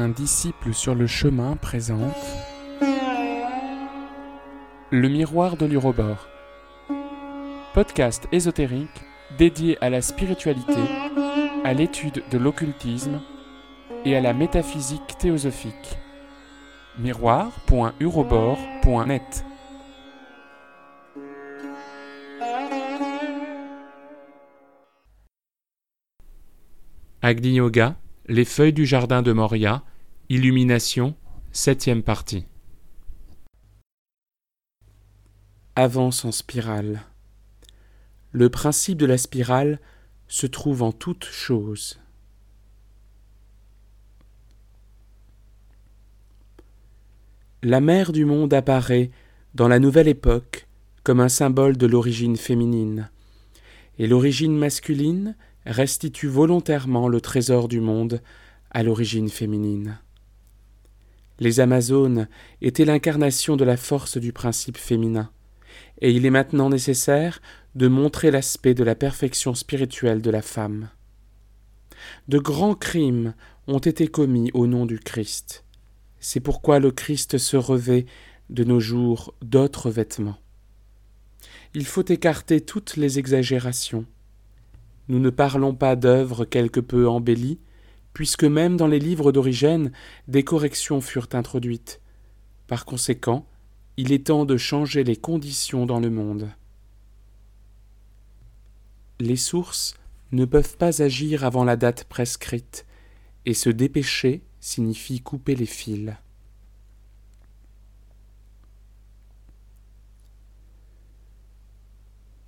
Un disciple sur le chemin présente Le miroir de l'Urobor. Podcast ésotérique dédié à la spiritualité, à l'étude de l'occultisme et à la métaphysique théosophique. miroir.urobor.net Agni Yoga, les feuilles du jardin de Moria, Illumination, septième partie. Avance en spirale. Le principe de la spirale se trouve en toute chose. La mère du monde apparaît dans la nouvelle époque comme un symbole de l'origine féminine, et l'origine masculine restitue volontairement le trésor du monde à l'origine féminine. Les Amazones étaient l'incarnation de la force du principe féminin, et il est maintenant nécessaire de montrer l'aspect de la perfection spirituelle de la femme. De grands crimes ont été commis au nom du Christ. C'est pourquoi le Christ se revêt de nos jours d'autres vêtements. Il faut écarter toutes les exagérations, nous ne parlons pas d'œuvres quelque peu embellies, puisque même dans les livres d'origine, des corrections furent introduites. Par conséquent, il est temps de changer les conditions dans le monde. Les sources ne peuvent pas agir avant la date prescrite, et se dépêcher signifie couper les fils.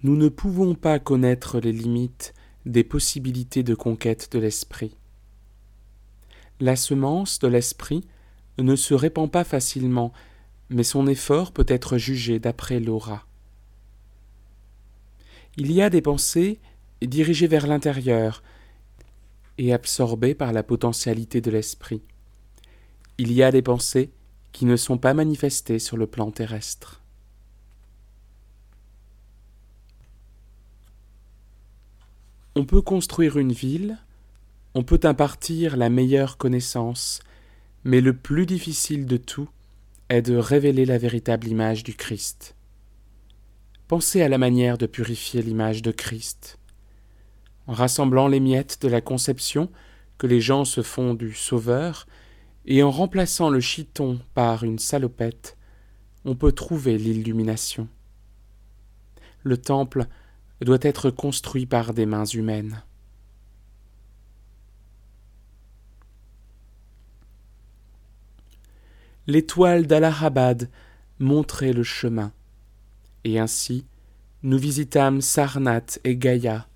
Nous ne pouvons pas connaître les limites des possibilités de conquête de l'esprit. La semence de l'esprit ne se répand pas facilement, mais son effort peut être jugé d'après l'aura. Il y a des pensées dirigées vers l'intérieur et absorbées par la potentialité de l'esprit. Il y a des pensées qui ne sont pas manifestées sur le plan terrestre. On peut construire une ville, on peut impartir la meilleure connaissance, mais le plus difficile de tout est de révéler la véritable image du Christ. Pensez à la manière de purifier l'image de Christ. En rassemblant les miettes de la conception que les gens se font du Sauveur, et en remplaçant le chiton par une salopette, on peut trouver l'illumination. Le temple doit être construit par des mains humaines. L'étoile d'Allahabad montrait le chemin, et ainsi nous visitâmes Sarnath et Gaïa.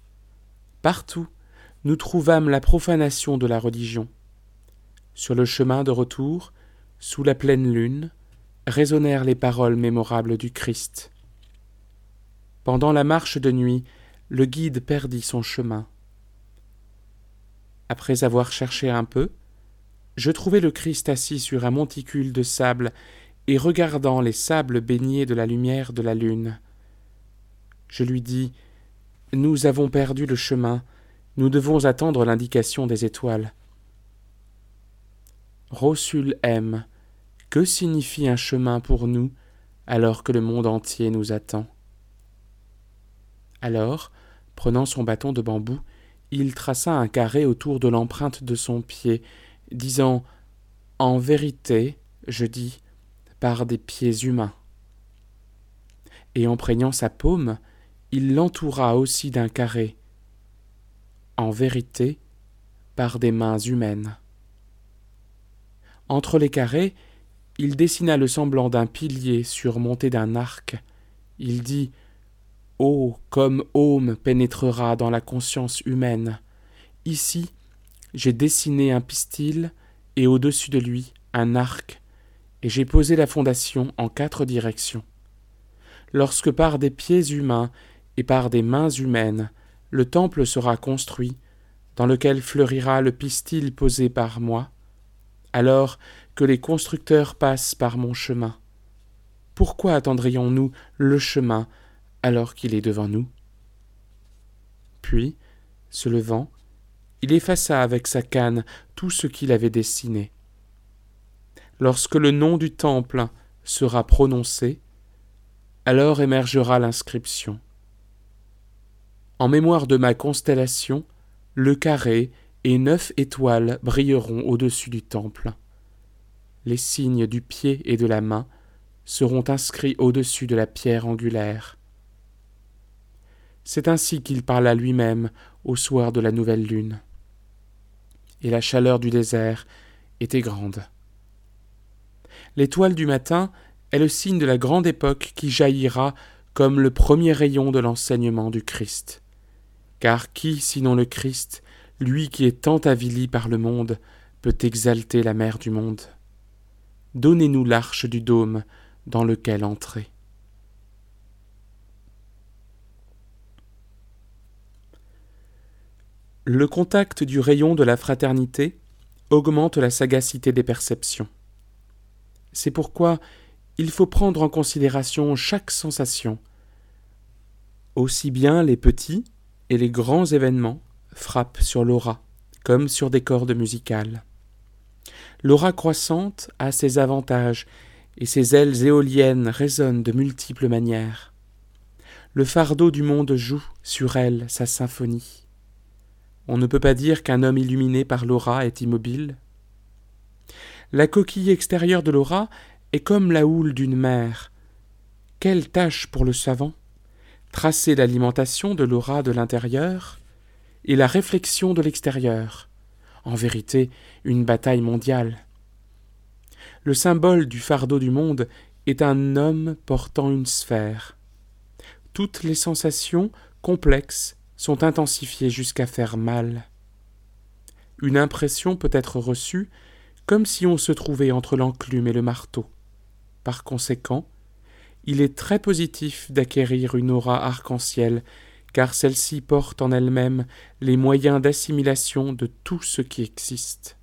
Partout, nous trouvâmes la profanation de la religion. Sur le chemin de retour, sous la pleine lune, résonnèrent les paroles mémorables du Christ. Pendant la marche de nuit, le guide perdit son chemin. Après avoir cherché un peu, je trouvai le Christ assis sur un monticule de sable et regardant les sables baignés de la lumière de la lune. Je lui dis Nous avons perdu le chemin, nous devons attendre l'indication des étoiles. Rosul aime. Que signifie un chemin pour nous alors que le monde entier nous attend? Alors, prenant son bâton de bambou, il traça un carré autour de l'empreinte de son pied, disant En vérité, je dis, par des pieds humains. Et en prenant sa paume, il l'entoura aussi d'un carré. En vérité, par des mains humaines. Entre les carrés, il dessina le semblant d'un pilier surmonté d'un arc. Il dit Oh, comme Home pénétrera dans la conscience humaine. Ici, j'ai dessiné un pistil et au-dessus de lui un arc, et j'ai posé la fondation en quatre directions. Lorsque par des pieds humains et par des mains humaines, le temple sera construit, dans lequel fleurira le pistil posé par moi, alors que les constructeurs passent par mon chemin. Pourquoi attendrions-nous le chemin alors qu'il est devant nous? Puis, se levant, il effaça avec sa canne tout ce qu'il avait dessiné, lorsque le nom du temple sera prononcé, alors émergera l'inscription. En mémoire de ma constellation, le carré et neuf étoiles brilleront au-dessus du temple. Les signes du pied et de la main seront inscrits au-dessus de la pierre angulaire. C'est ainsi qu'il parla lui-même au soir de la nouvelle lune. Et la chaleur du désert était grande. L'étoile du matin est le signe de la grande époque qui jaillira comme le premier rayon de l'enseignement du Christ. Car qui, sinon le Christ, lui qui est tant avili par le monde, peut exalter la mère du monde? Donnez-nous l'arche du dôme dans lequel entrer. Le contact du rayon de la fraternité augmente la sagacité des perceptions. C'est pourquoi il faut prendre en considération chaque sensation. Aussi bien les petits et les grands événements frappent sur l'aura, comme sur des cordes musicales. L'aura croissante a ses avantages, et ses ailes éoliennes résonnent de multiples manières. Le fardeau du monde joue sur elle sa symphonie. On ne peut pas dire qu'un homme illuminé par l'aura est immobile. La coquille extérieure de l'aura est comme la houle d'une mer. Quelle tâche pour le savant Tracer l'alimentation de l'aura de l'intérieur et la réflexion de l'extérieur. En vérité, une bataille mondiale. Le symbole du fardeau du monde est un homme portant une sphère. Toutes les sensations complexes sont intensifiées jusqu'à faire mal. Une impression peut être reçue comme si on se trouvait entre l'enclume et le marteau. Par conséquent, il est très positif d'acquérir une aura arc-en-ciel, car celle-ci porte en elle-même les moyens d'assimilation de tout ce qui existe.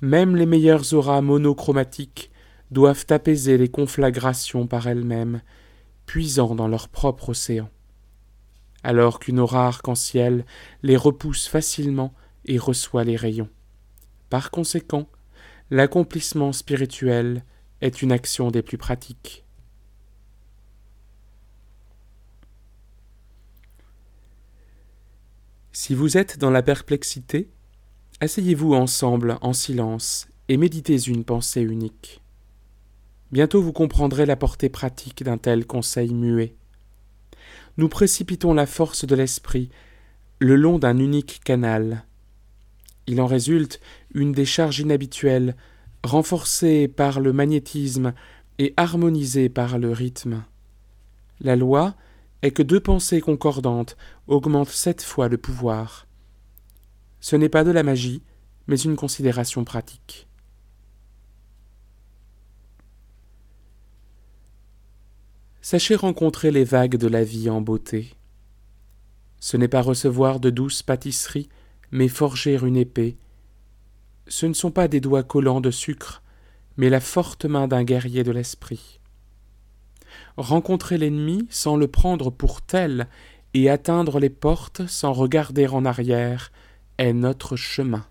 Même les meilleures auras monochromatiques doivent apaiser les conflagrations par elles-mêmes, puisant dans leur propre océan. Alors qu'une aura arc-en-ciel les repousse facilement et reçoit les rayons. Par conséquent, l'accomplissement spirituel est une action des plus pratiques. Si vous êtes dans la perplexité, asseyez-vous ensemble en silence et méditez une pensée unique. Bientôt vous comprendrez la portée pratique d'un tel conseil muet. Nous précipitons la force de l'esprit le long d'un unique canal. Il en résulte une décharge inhabituelle renforcée par le magnétisme et harmonisée par le rythme. La loi est que deux pensées concordantes augmentent sept fois le pouvoir. Ce n'est pas de la magie, mais une considération pratique. Sachez rencontrer les vagues de la vie en beauté. Ce n'est pas recevoir de douces pâtisseries, mais forger une épée ce ne sont pas des doigts collants de sucre, mais la forte main d'un guerrier de l'esprit. Rencontrer l'ennemi sans le prendre pour tel et atteindre les portes sans regarder en arrière est notre chemin.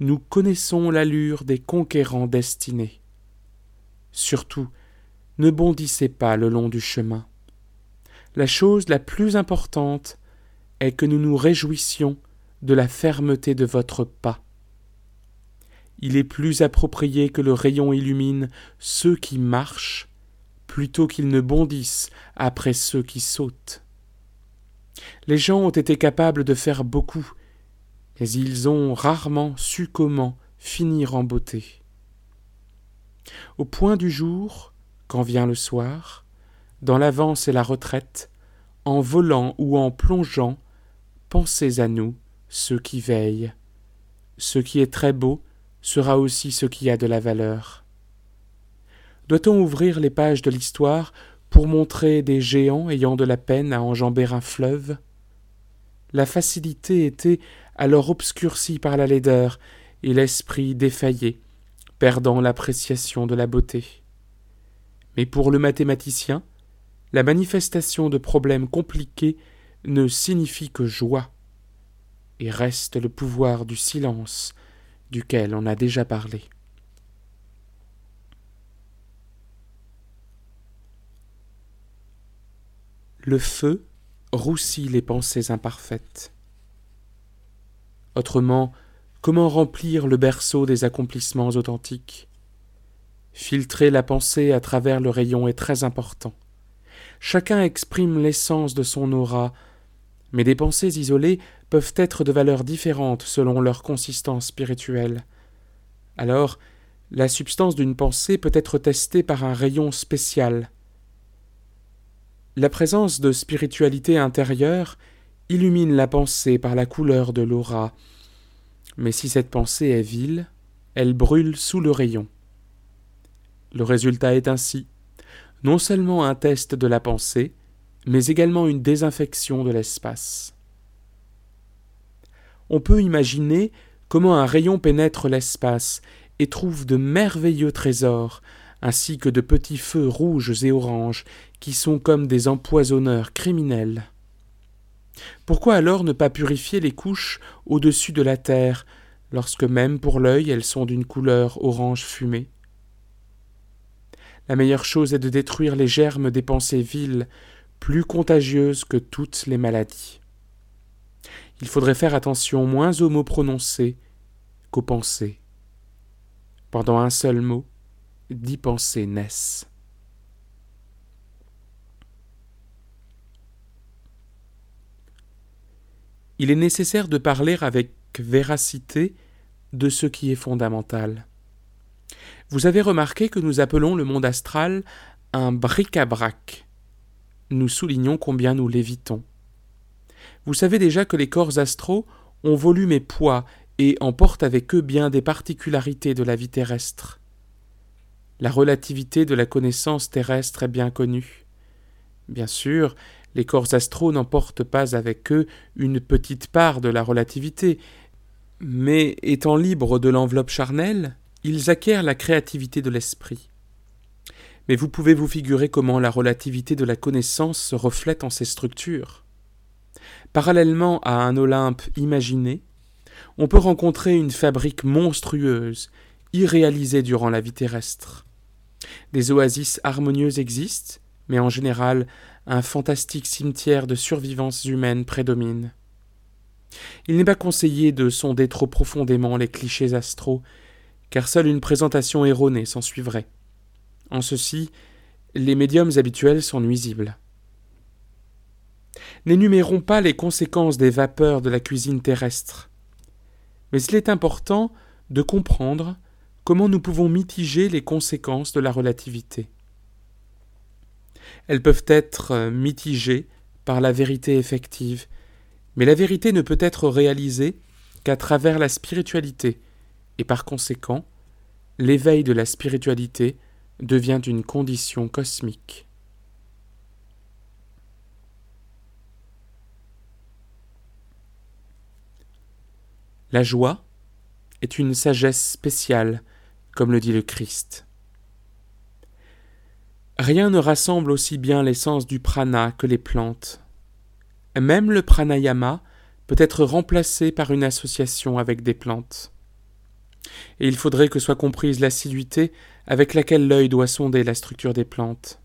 Nous connaissons l'allure des conquérants destinés. Surtout, ne bondissez pas le long du chemin. La chose la plus importante est que nous nous réjouissions de la fermeté de votre pas il est plus approprié que le rayon illumine ceux qui marchent plutôt qu'ils ne bondissent après ceux qui sautent. Les gens ont été capables de faire beaucoup, mais ils ont rarement su comment finir en beauté. Au point du jour, quand vient le soir, dans l'avance et la retraite, en volant ou en plongeant, pensez à nous, ceux qui veillent. Ce qui est très beau, sera aussi ce qui a de la valeur. Doit-on ouvrir les pages de l'histoire pour montrer des géants ayant de la peine à enjamber un fleuve? La facilité était alors obscurcie par la laideur et l'esprit défaillé, perdant l'appréciation de la beauté. Mais pour le mathématicien, la manifestation de problèmes compliqués ne signifie que joie, et reste le pouvoir du silence duquel on a déjà parlé. Le feu roussit les pensées imparfaites. Autrement, comment remplir le berceau des accomplissements authentiques? Filtrer la pensée à travers le rayon est très important. Chacun exprime l'essence de son aura, mais des pensées isolées peuvent être de valeurs différentes selon leur consistance spirituelle. Alors, la substance d'une pensée peut être testée par un rayon spécial. La présence de spiritualité intérieure illumine la pensée par la couleur de l'aura, mais si cette pensée est vile, elle brûle sous le rayon. Le résultat est ainsi non seulement un test de la pensée, mais également une désinfection de l'espace. On peut imaginer comment un rayon pénètre l'espace et trouve de merveilleux trésors, ainsi que de petits feux rouges et oranges qui sont comme des empoisonneurs criminels. Pourquoi alors ne pas purifier les couches au-dessus de la terre, lorsque même pour l'œil elles sont d'une couleur orange fumée? La meilleure chose est de détruire les germes des pensées viles, plus contagieuses que toutes les maladies. Il faudrait faire attention moins aux mots prononcés qu'aux pensées. Pendant un seul mot, dix pensées naissent. Il est nécessaire de parler avec véracité de ce qui est fondamental. Vous avez remarqué que nous appelons le monde astral un bric-à-brac. Nous soulignons combien nous l'évitons. Vous savez déjà que les corps astraux ont volume et poids et emportent avec eux bien des particularités de la vie terrestre. La relativité de la connaissance terrestre est bien connue. Bien sûr, les corps astraux n'emportent pas avec eux une petite part de la relativité, mais étant libres de l'enveloppe charnelle, ils acquièrent la créativité de l'esprit. Mais vous pouvez vous figurer comment la relativité de la connaissance se reflète en ces structures. Parallèlement à un Olympe imaginé, on peut rencontrer une fabrique monstrueuse, irréalisée durant la vie terrestre. Des oasis harmonieuses existent, mais en général, un fantastique cimetière de survivances humaines prédomine. Il n'est pas conseillé de sonder trop profondément les clichés astraux, car seule une présentation erronée s'en suivrait. En ceci, les médiums habituels sont nuisibles. N'énumérons pas les conséquences des vapeurs de la cuisine terrestre mais il est important de comprendre comment nous pouvons mitiger les conséquences de la relativité. Elles peuvent être euh, mitigées par la vérité effective, mais la vérité ne peut être réalisée qu'à travers la spiritualité, et par conséquent, l'éveil de la spiritualité devient une condition cosmique. La joie est une sagesse spéciale, comme le dit le Christ. Rien ne rassemble aussi bien l'essence du prana que les plantes. Même le pranayama peut être remplacé par une association avec des plantes. Et il faudrait que soit comprise l'assiduité avec laquelle l'œil doit sonder la structure des plantes.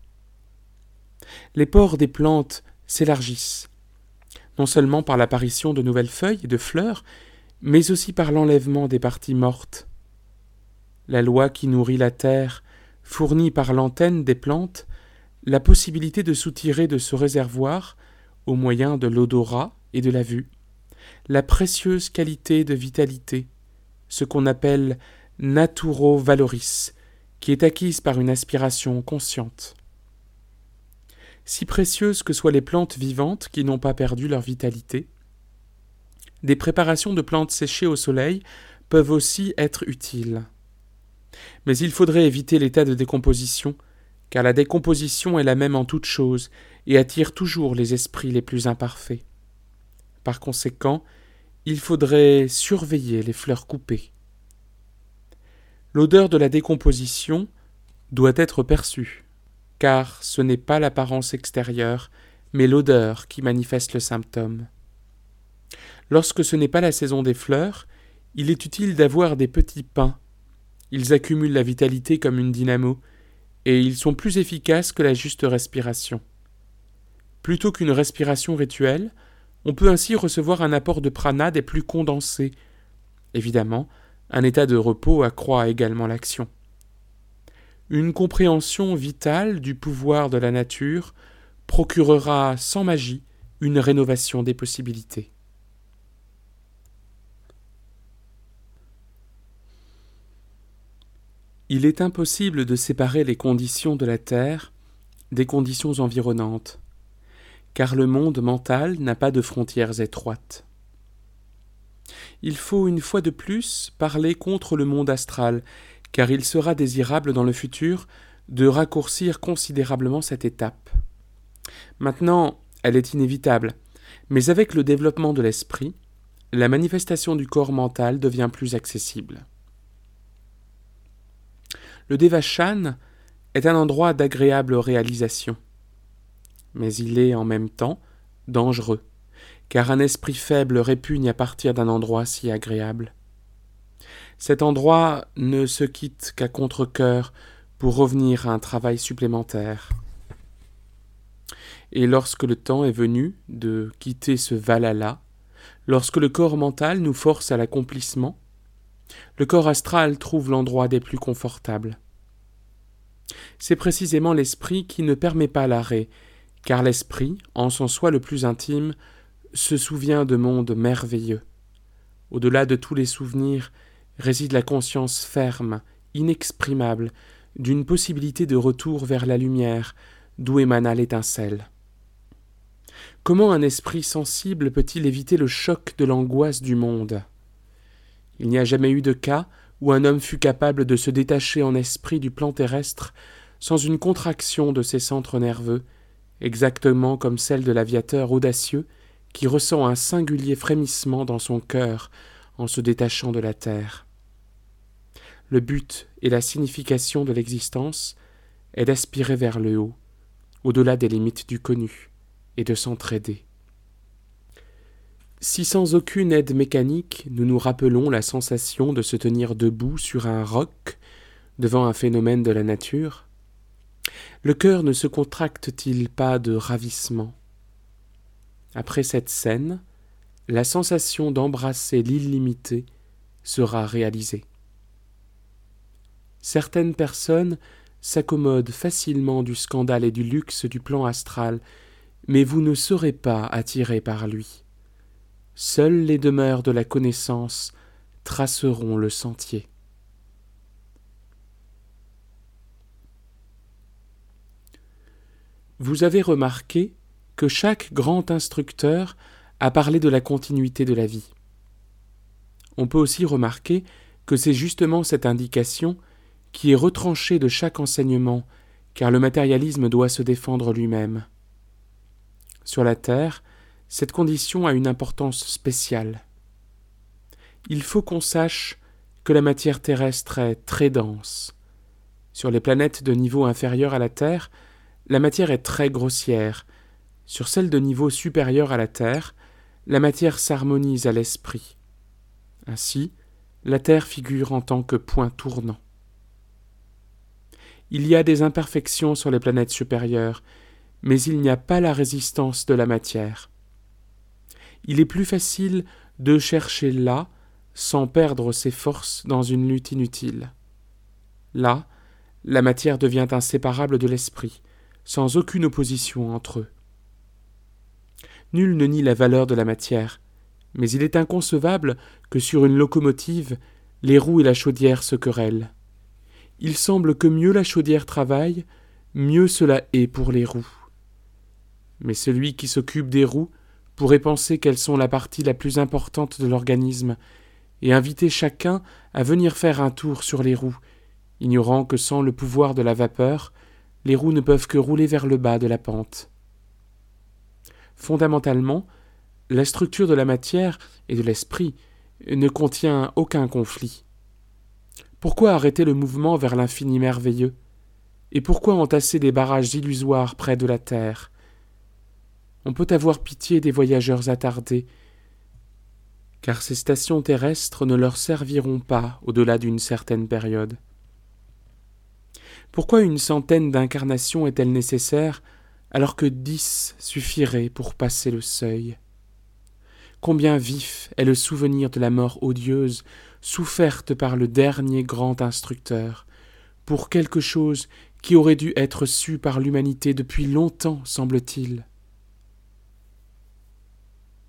Les pores des plantes s'élargissent, non seulement par l'apparition de nouvelles feuilles et de fleurs, mais aussi par l'enlèvement des parties mortes. La loi qui nourrit la terre fournit par l'antenne des plantes la possibilité de soutirer de ce réservoir, au moyen de l'odorat et de la vue, la précieuse qualité de vitalité, ce qu'on appelle naturo valoris, qui est acquise par une aspiration consciente. Si précieuses que soient les plantes vivantes qui n'ont pas perdu leur vitalité, des préparations de plantes séchées au soleil peuvent aussi être utiles. Mais il faudrait éviter l'état de décomposition, car la décomposition est la même en toutes choses et attire toujours les esprits les plus imparfaits. Par conséquent, il faudrait surveiller les fleurs coupées. L'odeur de la décomposition doit être perçue, car ce n'est pas l'apparence extérieure, mais l'odeur qui manifeste le symptôme. Lorsque ce n'est pas la saison des fleurs, il est utile d'avoir des petits pins. Ils accumulent la vitalité comme une dynamo, et ils sont plus efficaces que la juste respiration. Plutôt qu'une respiration rituelle, on peut ainsi recevoir un apport de prana des plus condensés. Évidemment, un état de repos accroît également l'action. Une compréhension vitale du pouvoir de la nature procurera sans magie une rénovation des possibilités. Il est impossible de séparer les conditions de la Terre des conditions environnantes, car le monde mental n'a pas de frontières étroites. Il faut une fois de plus parler contre le monde astral, car il sera désirable dans le futur de raccourcir considérablement cette étape. Maintenant, elle est inévitable, mais avec le développement de l'esprit, la manifestation du corps mental devient plus accessible. Le Devachan est un endroit d'agréable réalisation. Mais il est en même temps dangereux, car un esprit faible répugne à partir d'un endroit si agréable. Cet endroit ne se quitte qu'à contre-cœur pour revenir à un travail supplémentaire. Et lorsque le temps est venu de quitter ce Valhalla, lorsque le corps mental nous force à l'accomplissement, le corps astral trouve l'endroit des plus confortables. C'est précisément l'esprit qui ne permet pas l'arrêt, car l'esprit, en son soi le plus intime, se souvient de mondes merveilleux. Au-delà de tous les souvenirs réside la conscience ferme, inexprimable, d'une possibilité de retour vers la lumière, d'où émana l'étincelle. Comment un esprit sensible peut-il éviter le choc de l'angoisse du monde? Il n'y a jamais eu de cas où un homme fut capable de se détacher en esprit du plan terrestre sans une contraction de ses centres nerveux, exactement comme celle de l'aviateur audacieux qui ressent un singulier frémissement dans son cœur en se détachant de la terre. Le but et la signification de l'existence est d'aspirer vers le haut, au-delà des limites du connu, et de s'entraider. Si sans aucune aide mécanique nous nous rappelons la sensation de se tenir debout sur un roc devant un phénomène de la nature, le cœur ne se contracte-t-il pas de ravissement? Après cette scène, la sensation d'embrasser l'illimité sera réalisée. Certaines personnes s'accommodent facilement du scandale et du luxe du plan astral, mais vous ne serez pas attiré par lui. Seules les demeures de la connaissance traceront le sentier. Vous avez remarqué que chaque grand instructeur a parlé de la continuité de la vie. On peut aussi remarquer que c'est justement cette indication qui est retranchée de chaque enseignement, car le matérialisme doit se défendre lui-même. Sur la Terre, cette condition a une importance spéciale. Il faut qu'on sache que la matière terrestre est très dense. Sur les planètes de niveau inférieur à la Terre, la matière est très grossière. Sur celles de niveau supérieur à la Terre, la matière s'harmonise à l'esprit. Ainsi, la Terre figure en tant que point tournant. Il y a des imperfections sur les planètes supérieures, mais il n'y a pas la résistance de la matière il est plus facile de chercher là sans perdre ses forces dans une lutte inutile. Là, la matière devient inséparable de l'esprit, sans aucune opposition entre eux. Nul ne nie la valeur de la matière, mais il est inconcevable que sur une locomotive, les roues et la chaudière se querellent. Il semble que mieux la chaudière travaille, mieux cela est pour les roues. Mais celui qui s'occupe des roues pourrait penser qu'elles sont la partie la plus importante de l'organisme, et inviter chacun à venir faire un tour sur les roues, ignorant que sans le pouvoir de la vapeur, les roues ne peuvent que rouler vers le bas de la pente. Fondamentalement, la structure de la matière et de l'esprit ne contient aucun conflit. Pourquoi arrêter le mouvement vers l'infini merveilleux? Et pourquoi entasser des barrages illusoires près de la terre? On peut avoir pitié des voyageurs attardés, car ces stations terrestres ne leur serviront pas au-delà d'une certaine période. Pourquoi une centaine d'incarnations est-elle nécessaire alors que dix suffiraient pour passer le seuil? Combien vif est le souvenir de la mort odieuse, soufferte par le dernier grand instructeur, pour quelque chose qui aurait dû être su par l'humanité depuis longtemps, semble-t-il?